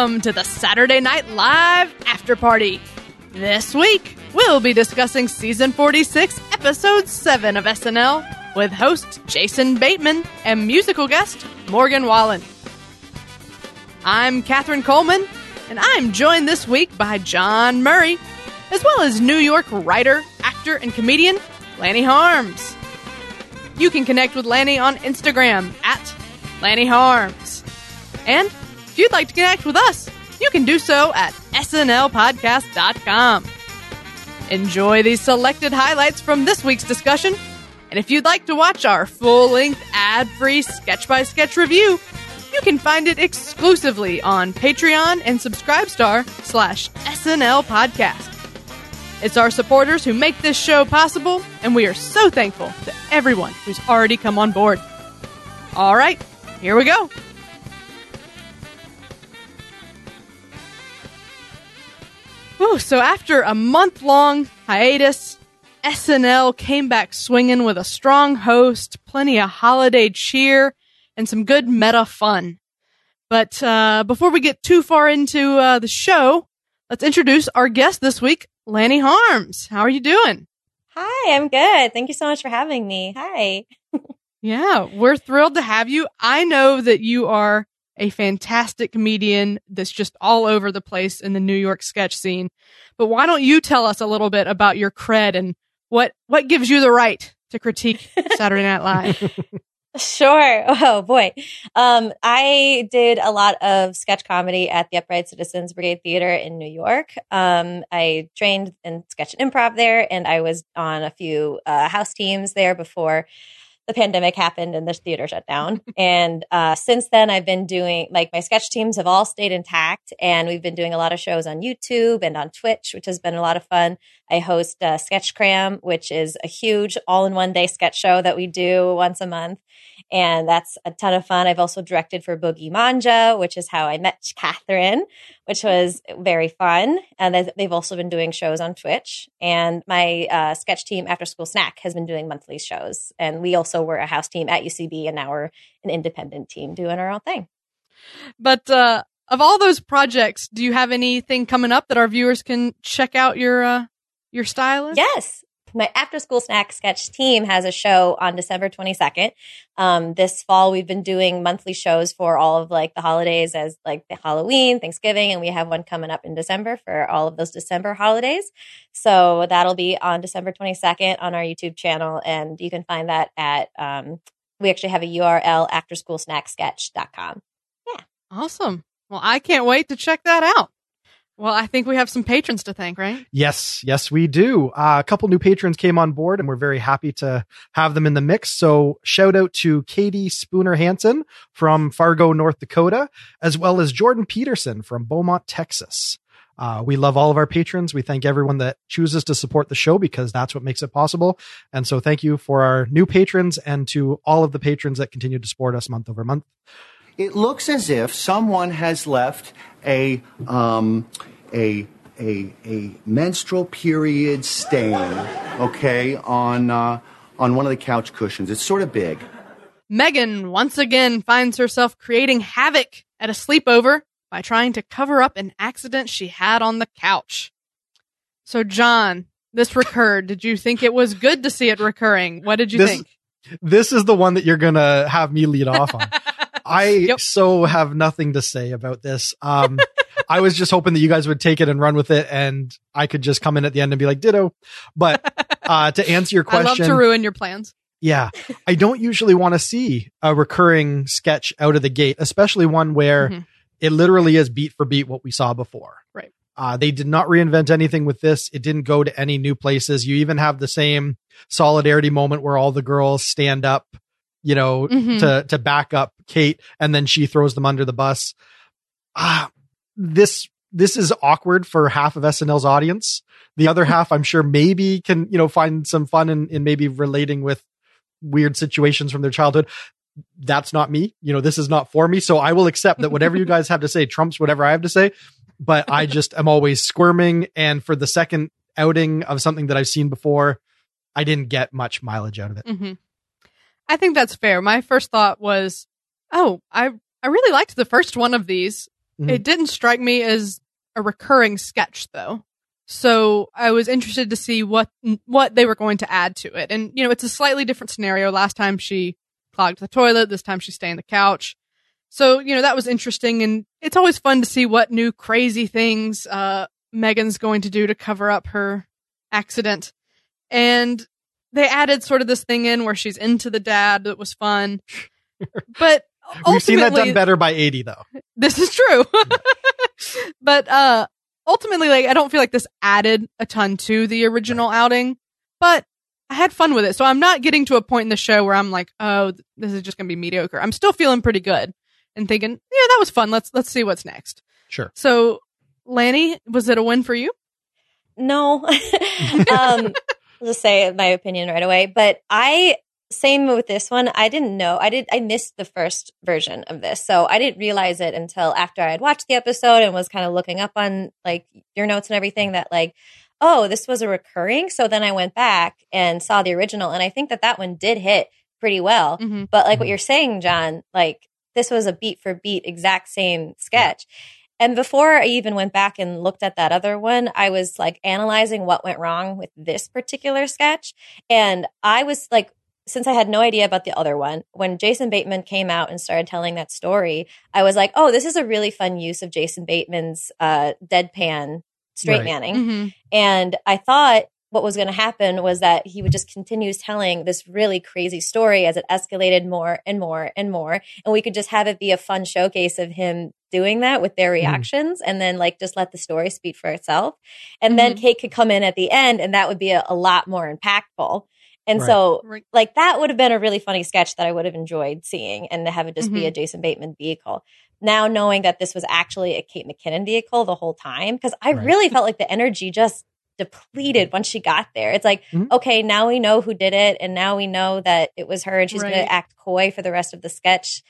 Welcome to the Saturday Night Live After Party. This week, we'll be discussing season 46, episode 7 of SNL with host Jason Bateman and musical guest Morgan Wallen. I'm Katherine Coleman, and I'm joined this week by John Murray, as well as New York writer, actor, and comedian Lanny Harms. You can connect with Lanny on Instagram at Lanny Harms. And if you'd like to connect with us, you can do so at snlpodcast.com. Enjoy these selected highlights from this week's discussion. And if you'd like to watch our full length, ad free sketch by sketch review, you can find it exclusively on Patreon and Subscribestar slash SNL Podcast. It's our supporters who make this show possible, and we are so thankful to everyone who's already come on board. All right, here we go. So after a month long hiatus, SNL came back swinging with a strong host, plenty of holiday cheer, and some good meta fun. But uh, before we get too far into uh, the show, let's introduce our guest this week, Lanny Harms. How are you doing? Hi, I'm good. Thank you so much for having me. Hi. yeah, we're thrilled to have you. I know that you are a fantastic comedian that's just all over the place in the New York sketch scene. But why don't you tell us a little bit about your cred and what what gives you the right to critique Saturday Night Live? Sure. Oh boy. Um, I did a lot of sketch comedy at the Upright Citizens Brigade Theater in New York. Um, I trained in sketch and improv there, and I was on a few uh, house teams there before the pandemic happened and the theater shut down. and uh, since then, I've been doing like my sketch teams have all stayed intact, and we've been doing a lot of shows on YouTube and on Twitch, which has been a lot of fun. I host uh, Sketch Cram, which is a huge all in one day sketch show that we do once a month. And that's a ton of fun. I've also directed for Boogie Manja, which is how I met Catherine, which was very fun. And they've also been doing shows on Twitch. And my uh, sketch team, After School Snack, has been doing monthly shows. And we also were a house team at UCB, and now we're an independent team doing our own thing. But uh, of all those projects, do you have anything coming up that our viewers can check out your uh, your style? Yes my after school snack sketch team has a show on December 22nd. Um, this fall, we've been doing monthly shows for all of like the holidays as like the Halloween, Thanksgiving, and we have one coming up in December for all of those December holidays. So that'll be on December 22nd on our YouTube channel. And you can find that at, um, we actually have a URL afterschoolsnacksketch.com. Yeah. Awesome. Well, I can't wait to check that out. Well, I think we have some patrons to thank, right? Yes, yes, we do. Uh, a couple new patrons came on board and we're very happy to have them in the mix. So shout out to Katie Spooner Hansen from Fargo, North Dakota, as well as Jordan Peterson from Beaumont, Texas. Uh, we love all of our patrons. We thank everyone that chooses to support the show because that's what makes it possible. And so thank you for our new patrons and to all of the patrons that continue to support us month over month. It looks as if someone has left a um, a a a menstrual period stain, okay, on uh, on one of the couch cushions. It's sort of big. Megan once again finds herself creating havoc at a sleepover by trying to cover up an accident she had on the couch. So, John, this recurred. Did you think it was good to see it recurring? What did you this, think? This is the one that you're gonna have me lead off on. I yep. so have nothing to say about this. Um, I was just hoping that you guys would take it and run with it, and I could just come in at the end and be like, "Ditto." But uh, to answer your question, I love to ruin your plans. Yeah, I don't usually want to see a recurring sketch out of the gate, especially one where mm-hmm. it literally is beat for beat what we saw before. Right. Uh, they did not reinvent anything with this. It didn't go to any new places. You even have the same solidarity moment where all the girls stand up you know, mm-hmm. to, to back up Kate and then she throws them under the bus. Ah, this, this is awkward for half of SNL's audience. The other half, I'm sure maybe can, you know, find some fun in, in maybe relating with weird situations from their childhood. That's not me. You know, this is not for me. So I will accept that whatever you guys have to say trumps whatever I have to say. But I just am always squirming. And for the second outing of something that I've seen before, I didn't get much mileage out of it. Mm-hmm. I think that's fair. My first thought was, oh, I I really liked the first one of these. Mhm. It didn't strike me as a recurring sketch though. So I was interested to see what what they were going to add to it. And you know, it's a slightly different scenario. Last time she clogged the toilet, this time she's staying the couch. So, you know, that was interesting and it's always fun to see what new crazy things uh Megan's going to do to cover up her accident. And they added sort of this thing in where she's into the dad that was fun. But We've seen that done better by 80 though. this is true. but uh ultimately like I don't feel like this added a ton to the original outing, but I had fun with it. So I'm not getting to a point in the show where I'm like, "Oh, this is just going to be mediocre." I'm still feeling pretty good and thinking, "Yeah, that was fun. Let's let's see what's next." Sure. So, Lanny, was it a win for you? No. um, I'll just say my opinion right away. But I same with this one. I didn't know. I did. I missed the first version of this, so I didn't realize it until after I had watched the episode and was kind of looking up on like your notes and everything. That like, oh, this was a recurring. So then I went back and saw the original, and I think that that one did hit pretty well. Mm-hmm. But like what Mhm. you're saying, John, like this was a beat for beat exact same sketch. And before I even went back and looked at that other one, I was like analyzing what went wrong with this particular sketch. And I was like, since I had no idea about the other one, when Jason Bateman came out and started telling that story, I was like, oh, this is a really fun use of Jason Bateman's uh, deadpan straight Right. manning. Mm-hmm. And I thought what was going to happen was that he would just continue telling this really crazy story as it escalated more and more and more. And we could just have it be a fun showcase of him doing that with their reactions and then like just let the story speak for itself. And then Kate could come in at the end and that would be a, a lot more impactful. And Right. so Right. like that would have been a really funny sketch that I would have enjoyed seeing and to have it just be Mhm. a Jason Bateman vehicle. Now knowing that this was actually a Kate McKinnon vehicle the whole time, because I Right. really felt like the energy just depleted once she got there. It's like, Mhm. okay, now we know who did it, and now we know that it was her, and she's going to act coy for the rest of the sketch.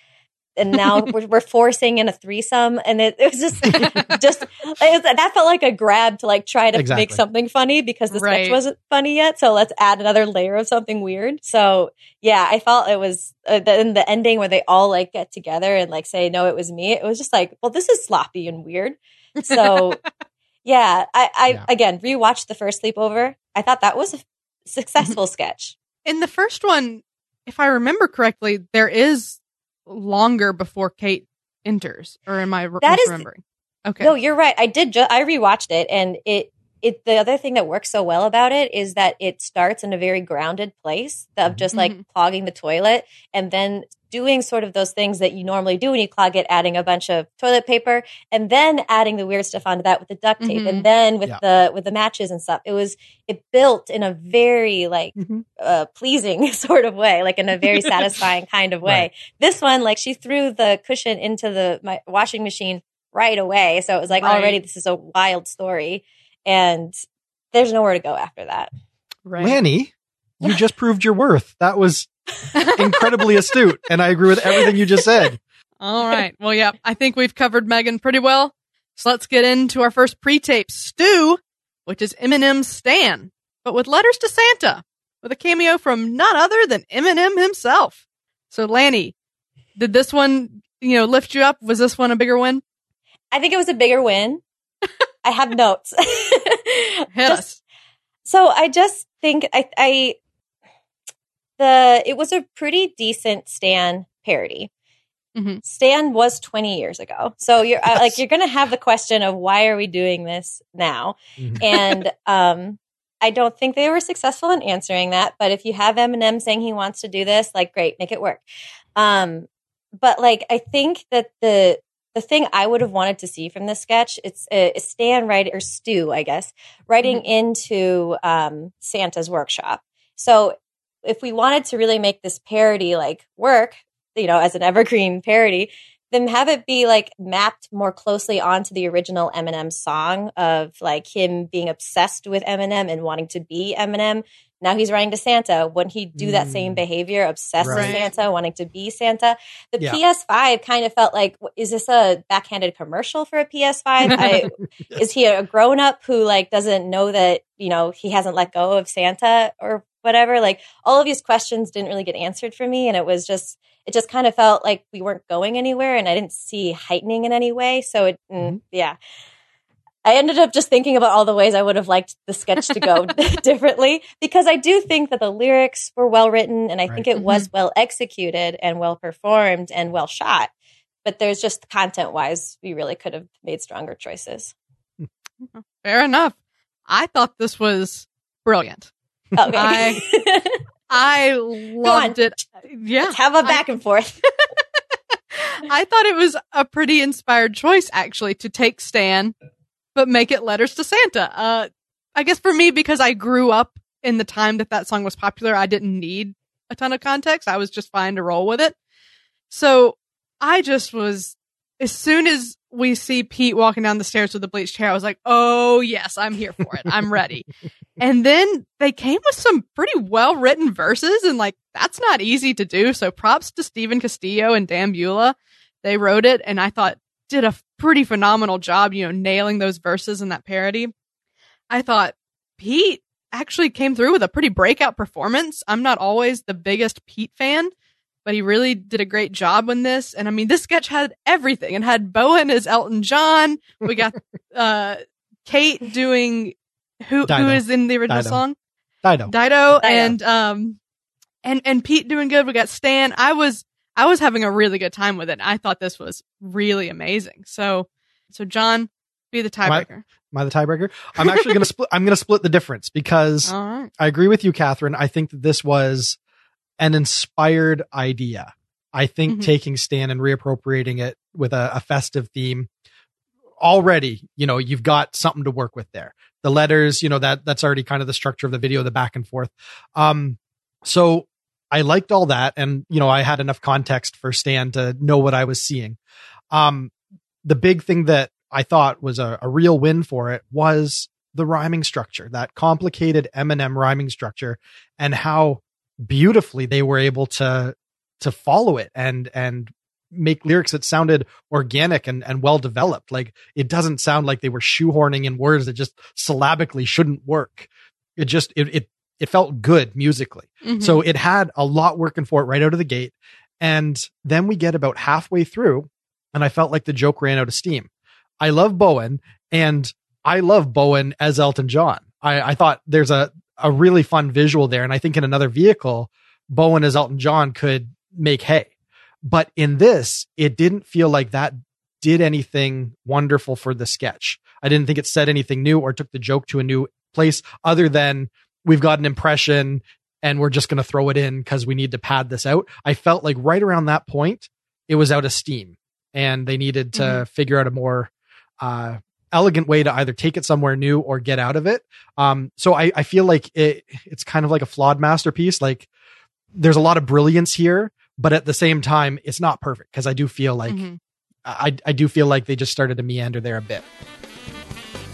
And now we're, we're forcing in a threesome, and it, it was just, just it, that felt like a grab to like try to Exactly. make something funny because the Right. sketch wasn't funny yet. So let's add another layer of something weird. So yeah, I felt it was uh, the, in the ending where they all like get together and like say, "No, it was me." It was just like, well, this is sloppy and weird. So yeah, I, I Yeah. again rewatched the first sleepover. I thought that was a successful sketch. In the first one, if I remember correctly, there is longer before Kate enters, or am I re- That is- misremembering? okay. No, you're right. I did. Ju- I rewatched it, and it it the other thing that works so well about it is that it starts in a very grounded place of just like Mhm. clogging the toilet, and then doing sort of those things that you normally do when you clog it, adding a bunch of toilet paper, and then adding the weird stuff onto that with the duct tape, Mhm. and then with Yeah. the with the matches and stuff. It was it built in a very like Mhm. uh, pleasing sort of way, like in a very satisfying kind of way. Right. This one, like she threw the cushion into the my washing machine right away, so it was like Right. already this is a wild story, and there's nowhere to go after that. right. Lanny, you just proved your worth. That was incredibly astute. And I agree with everything you just said. All right. Well, yeah, I think we've covered Megan pretty well. So let's get into our first pre-tape, Stew, which is Eminem's Stan, but with letters to Santa, with a cameo from none other than Eminem himself. So, Lanny, did this one, you know, lift you up? Was this one a bigger win? I think it was a bigger win. I have notes. Just- us. So I just think I, I the it was a pretty decent Stan parody. Mhm. Stan was 20 years ago. So you're uh, like you're going to have the question of why are we doing this now? Mhm. And um I don't think they were successful in answering that, but if you have Eminem saying he wants to do this, like great, make it work. Um but like I think that the the thing I would have wanted to see from this sketch, it's uh, Stan writing or Stu, I guess, writing into um, Santa's workshop. So if we wanted to really make this parody like work, you know, as an evergreen parody, then have it be like mapped more closely onto the original Eminem song of like him being obsessed with Eminem and wanting to be Eminem. Now he's writing to Santa. Wouldn't he do that same Mm. behavior, obsessed with Santa, wanting to be Santa? The Yeah. PS5 kind of felt like, is this a backhanded commercial for a PS5? I, is he a grown up who like doesn't know that you know he hasn't let go of Santa or whatever. Like all of these questions didn't really get answered for me. And it was just, it just kind of felt like we weren't going anywhere and I didn't see heightening in any way. So it, mm, Mm-hmm. yeah. I ended up just thinking about all the ways I would have liked the sketch to go differently because I do think that the lyrics were well written and I think Right. it was mm-hmm. well executed and well performed and well shot. But there's just content wise, we really could have made stronger choices. Mm-hmm. Fair enough. I thought this was brilliant. Oh, okay. I- I loved it. Yeah. Let's have a back and forth. I thought it was a pretty inspired choice actually to take Stan, but make it letters to Santa. Uh, I guess for me, because I grew up in the time that that song was popular, I didn't need a ton of context. I was just fine to roll with it. So I just was, as soon as we see Pete walking down the stairs with the bleached hair, I was like, oh yes, I'm here for it. I'm ready. and then they came with some pretty well written verses and like, that's not easy to do. So props to Stephen Castillo and Dan Bulla. They wrote it and I thought did a pretty phenomenal job, you know, nailing those verses in that parody. I thought Pete actually came through with a pretty breakout performance. I'm not always the biggest Pete fan, but he really did a great job in this. And I mean, this sketch had everything. and had Bowen as Elton John. We got uh Kate doing who who Dido. is in the original Dido. song? Dido. Dido, Dido. and um and and Pete doing good. We got Stan. I was I was having a really good time with it. I thought this was really amazing. So so John, be the Am I- tiebreaker. Am I the tiebreaker? I'm actually going to split. I'm going to split the difference because right. I agree with you, Catherine. I think that this was an inspired idea. I think Mhm. taking Stan and reappropriating it with a, a festive theme already, you know, you've got something to work with there. The letters, you know, that that's already kind of the structure of the video, the back and forth. Um, so I liked all that. And, you know, I had enough context for Stan to know what I was seeing. Um, the big thing that I thought was a, a real win for it was the rhyming structure, that complicated Eminem rhyming structure and how beautifully they were able to, to follow it and, and make lyrics that sounded organic and, and well developed. Like it doesn't sound like they were shoehorning in words that just syllabically shouldn't work. It just, it, it, it felt good musically. Mhm. So it had a lot working for it right out of the gate. And then we get about halfway through, and I felt like the joke ran out of steam. I love Bowen, and I love Bowen as Elton John. I, I thought there's a, a really fun visual there. And I think in another vehicle, Bowen as Elton John could make hay. But in this, it didn't feel like that did anything wonderful for the sketch. I didn't think it said anything new or took the joke to a new place other than we've got an impression and we're just going to throw it in because we need to pad this out. I felt like right around that point, it was out of steam and they needed to Mhm. figure out a more uh, elegant way to either take it somewhere new or get out of it. Um, so I, I feel like it, it's kind of like a flawed masterpiece. Like there's a lot of brilliance here, but at the same time, it's not perfect because I do feel like Mhm. I, I do feel like they just started to meander there a bit.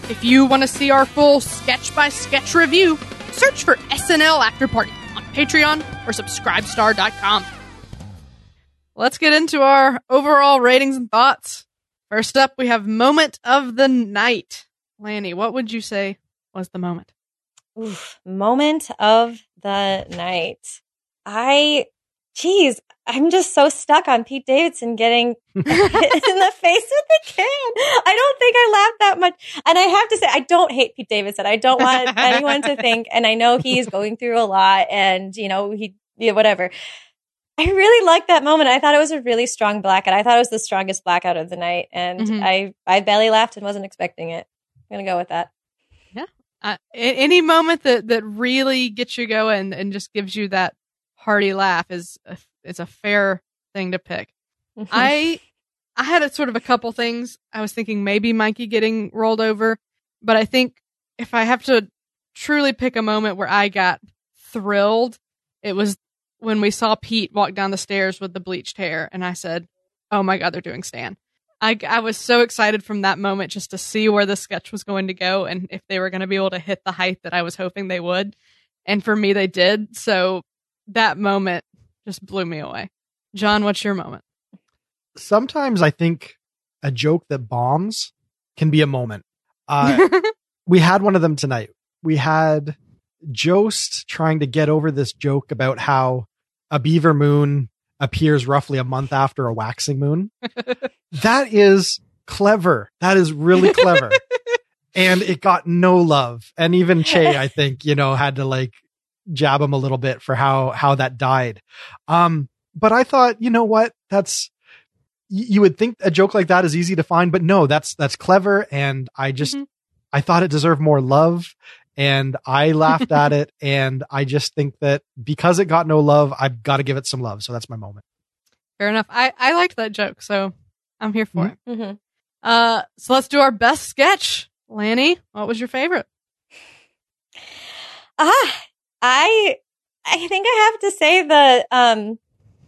If you want to see our full sketch by sketch review, search for SNL After Party on Patreon or subscribestar.com. Let's get into our overall ratings and thoughts. First up, we have Moment of the Night. Lanny, what would you say was the moment? Oof, moment of the night. I, geez, I'm just so stuck on Pete Davidson getting hit in the face with the can. I don't think I laughed that much. And I have to say, I don't hate Pete Davidson. I don't want anyone to think, and I know he's going through a lot and, you know, he, yeah, whatever. I really liked that moment. I thought it was a really strong blackout. I thought it was the strongest blackout of the night. And Mhm. I, I belly laughed and wasn't expecting it. I'm going to go with that. Uh, any moment that, that really gets you going and just gives you that hearty laugh is a, is a fair thing to pick. I I had a sort of a couple things. I was thinking maybe Mikey getting rolled over, but I think if I have to truly pick a moment where I got thrilled, it was when we saw Pete walk down the stairs with the bleached hair, and I said, "Oh my God, they're doing Stan." I I was so excited from that moment just to see where the sketch was going to go and if they were going to be able to hit the height that I was hoping they would, and for me they did. So that moment just blew me away. John, what's your moment? Sometimes I think a joke that bombs can be a moment. Uh, we had one of them tonight. We had Jost trying to get over this joke about how a beaver moon appears roughly a month after a waxing moon. that is clever. That is really clever. and it got no love. And even Che, I think, you know, had to like jab him a little bit for how, how that died. Um, but I thought, you know what? That's, you would think a joke like that is easy to find, but no, that's, that's clever. And I just, mm-hmm. I thought it deserved more love and I laughed at it. And I just think that because it got no love, I've got to give it some love. So that's my moment. Fair enough. I, I liked that joke. So I'm here for mm-hmm. it. Mm-hmm. Uh, so let's do our best sketch. Lanny, what was your favorite? Ah, I, I think I have to say the, um,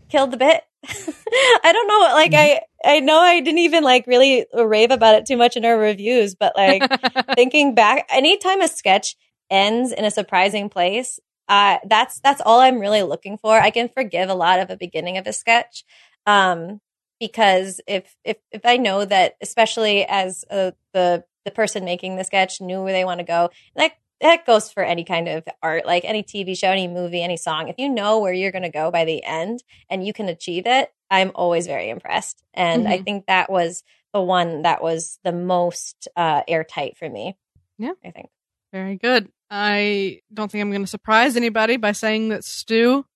killed the bit. I don't know. Like mm-hmm. I, I know I didn't even like really rave about it too much in our reviews, but like thinking back, anytime a sketch ends in a surprising place, uh, that's, that's all I'm really looking for. I can forgive a lot of a beginning of a sketch. Um, because if, if, if I know that, especially as uh, the, the person making the sketch knew where they want to go, like that goes for any kind of art, like any TV show, any movie, any song. If you know where you're going to go by the end and you can achieve it, I'm always very impressed. And mm-hmm. I think that was the one that was the most uh, airtight for me. Yeah. I think. Very good. I don't think I'm going to surprise anybody by saying that Stu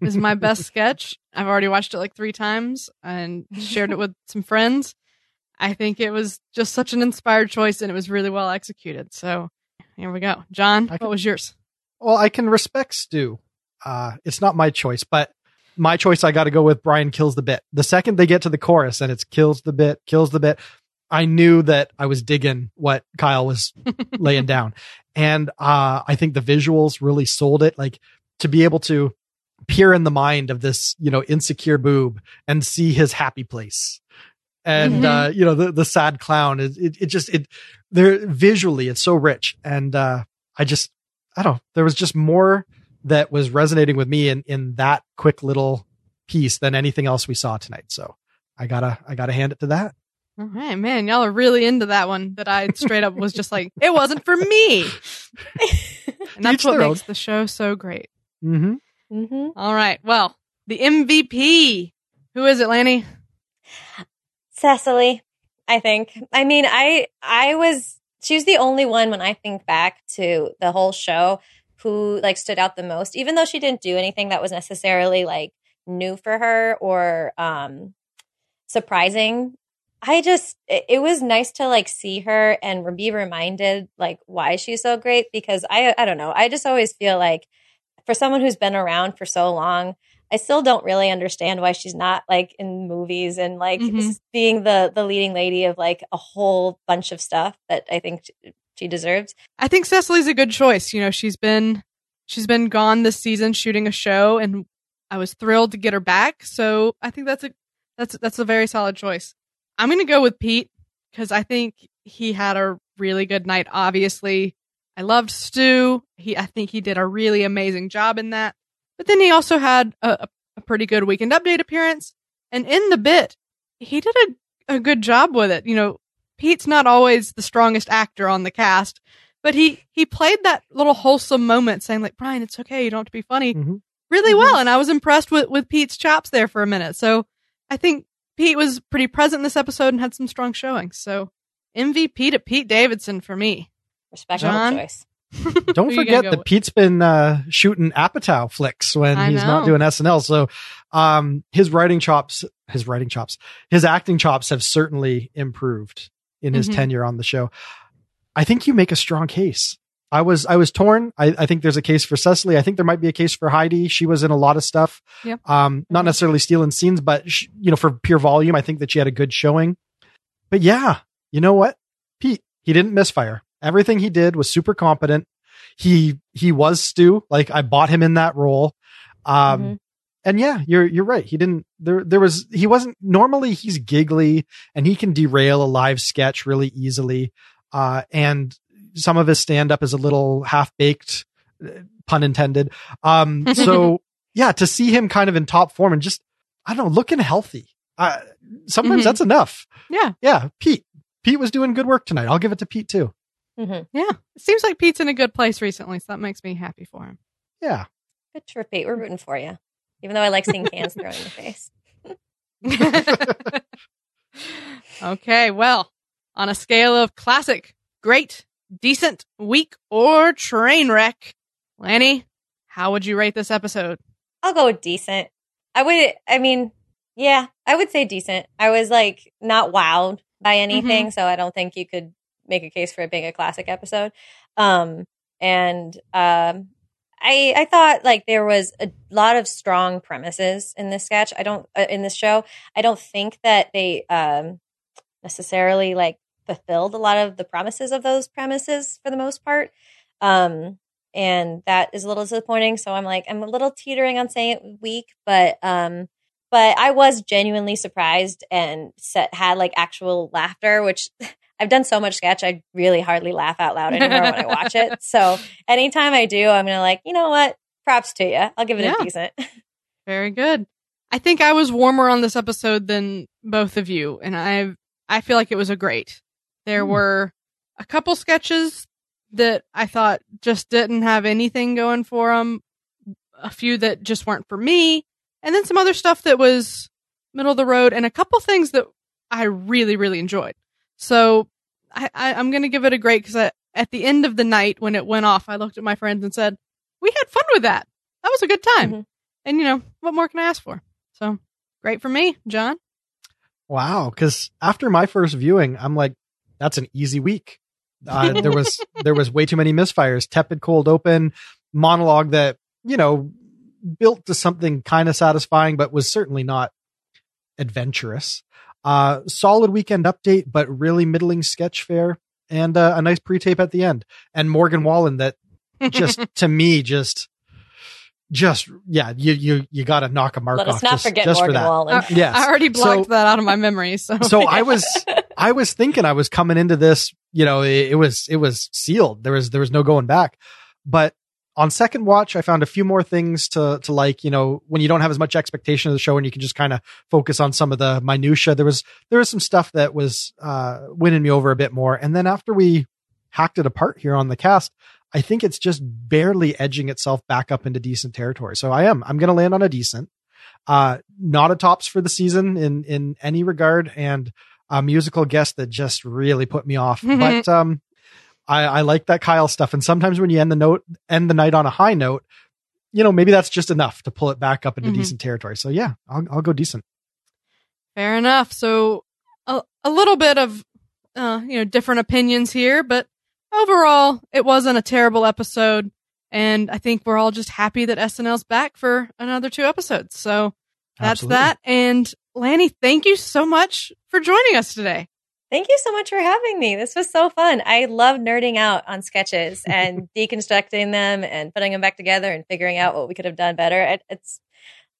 is my best sketch. I've already watched it like three times and shared it with some friends. I think it was just such an inspired choice and it was really well executed. So here we go. John, can, what was yours? Well, I can respect Stu. Uh, it's not my choice, but my choice, I got to go with Brian kills the bit. The second they get to the chorus and it's kills the bit, kills the bit, I knew that I was digging what Kyle was laying down. And, uh, I think the visuals really sold it. Like to be able to peer in the mind of this, you know, insecure boob and see his happy place. And, mm-hmm. uh, you know, the, the sad clown is, it, it just, it, there visually, it's so rich. And, uh, I just, I don't, there was just more that was resonating with me in, in that quick little piece than anything else we saw tonight. So I gotta, I gotta hand it to that. All right, man, y'all are really into that one that I straight up was just like, it wasn't for me. and that's what makes own. the show so great. Mm-hmm. Mm-hmm. All right. Well, the MVP. Who is it, Lanny? Cecily, I think. I mean, I I was she was the only one when I think back to the whole show who like stood out the most, even though she didn't do anything that was necessarily like new for her or um surprising. I just it, it was nice to like see her and be reminded like why she's so great because I I don't know. I just always feel like for someone who's been around for so long, I still don't really understand why she's not like in movies and like mm-hmm. being the the leading lady of like a whole bunch of stuff that I think she deserves. I think Cecily's a good choice. You know, she's been she's been gone this season shooting a show and I was thrilled to get her back. So I think that's a that's that's a very solid choice. I'm going to go with Pete because I think he had a really good night obviously I loved Stu. He, I think he did a really amazing job in that. But then he also had a, a pretty good weekend update appearance. And in the bit, he did a, a good job with it. You know, Pete's not always the strongest actor on the cast, but he, he played that little wholesome moment saying like, Brian, it's okay. You don't have to be funny mm-hmm. really mm-hmm. well. And I was impressed with, with Pete's chops there for a minute. So I think Pete was pretty present in this episode and had some strong showings. So MVP to Pete Davidson for me. Respectable John? choice. Don't forget that Pete's been uh, shooting Apatow flicks when I he's know. not doing SNL. So um, his writing chops, his writing chops, his acting chops have certainly improved in his mm-hmm. tenure on the show. I think you make a strong case. I was I was torn. I, I, think there's a case for Cecily. I think there might be a case for Heidi. She was in a lot of stuff. Yep. Um, not mm-hmm. necessarily stealing scenes, but she, you know, for pure volume, I think that she had a good showing. But yeah, you know what, Pete, he didn't misfire. Everything he did was super competent. He he was Stu. Like I bought him in that role. Um mm-hmm. and yeah, you're you're right. He didn't there there was he wasn't normally he's giggly and he can derail a live sketch really easily. Uh and some of his stand up is a little half baked pun intended. Um so yeah, to see him kind of in top form and just I don't know, looking healthy. Uh, sometimes mm-hmm. that's enough. Yeah. Yeah. Pete. Pete was doing good work tonight. I'll give it to Pete too. Hmm Yeah. It seems like Pete's in a good place recently, so that makes me happy for him. Yeah. Good for Pete. We're rooting for you. Even though I like seeing cans thrown in the face. okay, well, on a scale of classic, great, decent, weak, or train wreck, Lanny, how would you rate this episode? I'll go with decent. I would, I mean, yeah, I would say decent. I was like not wowed by anything, so I don't think you could make a case for it being a classic episode. Um, and um, I I thought like there was a lot of strong premises in this sketch. I don't uh, in this show. I don't think that they um necessarily like fulfilled a lot of the promises of those premises for the most part. Um, and that is a little disappointing. So I'm like, I'm a little teetering on saying it weak, but um, but I was genuinely surprised and set, had like actual laughter, which I've done so much sketch, I really hardly laugh out loud anymore when I watch it. So anytime I do, I'm gonna like, you know what? Props to you. I'll give it Yeah. a decent. Very good. I think I was warmer on this episode than both of you, and I I feel like it was a great. There Hmm. were a couple sketches that I thought just didn't have anything going for them. A few that just weren't for me, and then some other stuff that was middle of the road, and a couple things that I really really enjoyed. So I, I I'm gonna give it a great because at the end of the night when it went off, I looked at my friends and said, "We had fun with that. That was a good time." Mhm. And you know, what more can I ask for? So great for me, John. Wow. Cause after my first viewing, I'm like, that's an easy week. Uh, there was, there was way too many misfires, tepid cold open monologue that, you know, built to something kind of satisfying, but was certainly not adventurous. Uh, solid weekend update, but really middling sketch fare and uh, a nice pre-tape at the end. And Morgan Wallen that just to me just just yeah you you you got to knock a mark Let off us not just, forget just Morgan for that. Wallen. I, Yes. I already blocked So- that out of my memory. So, So I was I was thinking I was coming into this, you know, it, it was it was sealed. There was there was no going back. But on second watch, I found a few more things to to like, you know, when you don't have as much expectation of the show and you can just kind of focus on some of the minutia. There was there was some stuff that was uh winning me over a bit more. And then after we hacked it apart here on the cast, I think it's just barely edging itself back up into decent territory. So I am I'm going to land on a decent. Uh not a tops for the season in in any regard and a musical guest that just really put me off. but um, I, I like that Kyle stuff. And sometimes when you end the note, end the night on a high note, you know, maybe that's just enough to pull it back up into Mhm. decent territory. So yeah, I'll, I'll go decent. fair enough. So a, a little bit of, uh, you know, different opinions here, but overall, it wasn't a terrible episode. And I think we're all just happy that SNL's back for another two episodes. So that's Absolutely. that. And Lanny, thank you so much for joining us today. Thank you so much for having me. This was so fun. I love nerding out on sketches and deconstructing them and putting them back together and figuring out what we could have done better. It's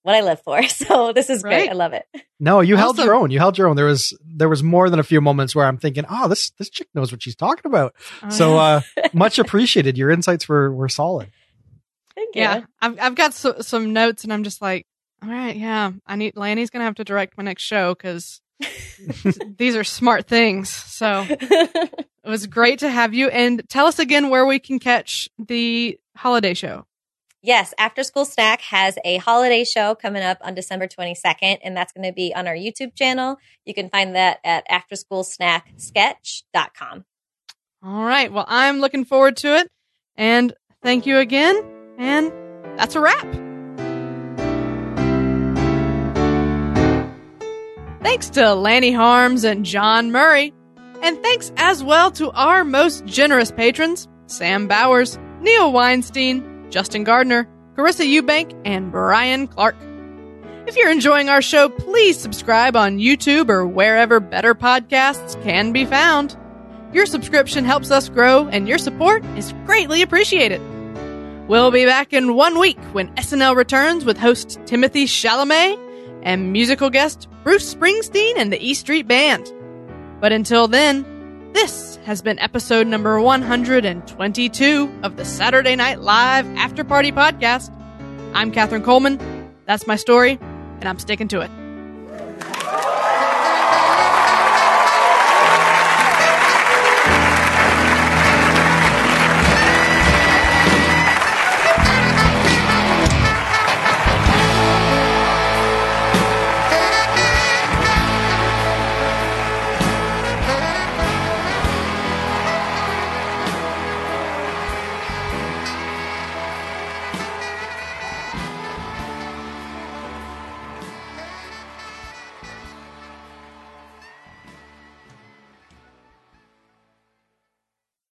what I live for. So this is great. I love it. No, you held Awesome. your own. You held your own. There was there was more than a few moments where I'm thinking, oh, this this chick knows what she's talking about. So uh, much appreciated. Your insights were were solid. Thank you. yeah, I've, I've got so, some notes and I'm just like, all right, yeah, I need, Lanny's going to have to direct my next show because these are smart things. So it was great to have you. And tell us again where we can catch the holiday show. Yes, After School Snack has a holiday show coming up on December 22nd, and that's going to be on our YouTube channel. You can find that at afterschoolsnacksketch.com. All right. Well, I'm looking forward to it. And thank you again. And that's a wrap. Thanks to Lanny Harms and John Murray. And thanks as well to our most generous patrons Sam Bowers, Neil Weinstein, Justin Gardner, Carissa Eubank, and Brian Clark. If you're enjoying our show, please subscribe on YouTube or wherever better podcasts can be found. Your subscription helps us grow, and your support is greatly appreciated. We'll be back in one week when SNL returns with host Timothy Chalamet and musical guest Bruce Springsteen and the E Street Band. But until then, this has been episode number 122 of the Saturday Night Live After Party Podcast. I'm Katherine Coleman. That's my story, and I'm sticking to it.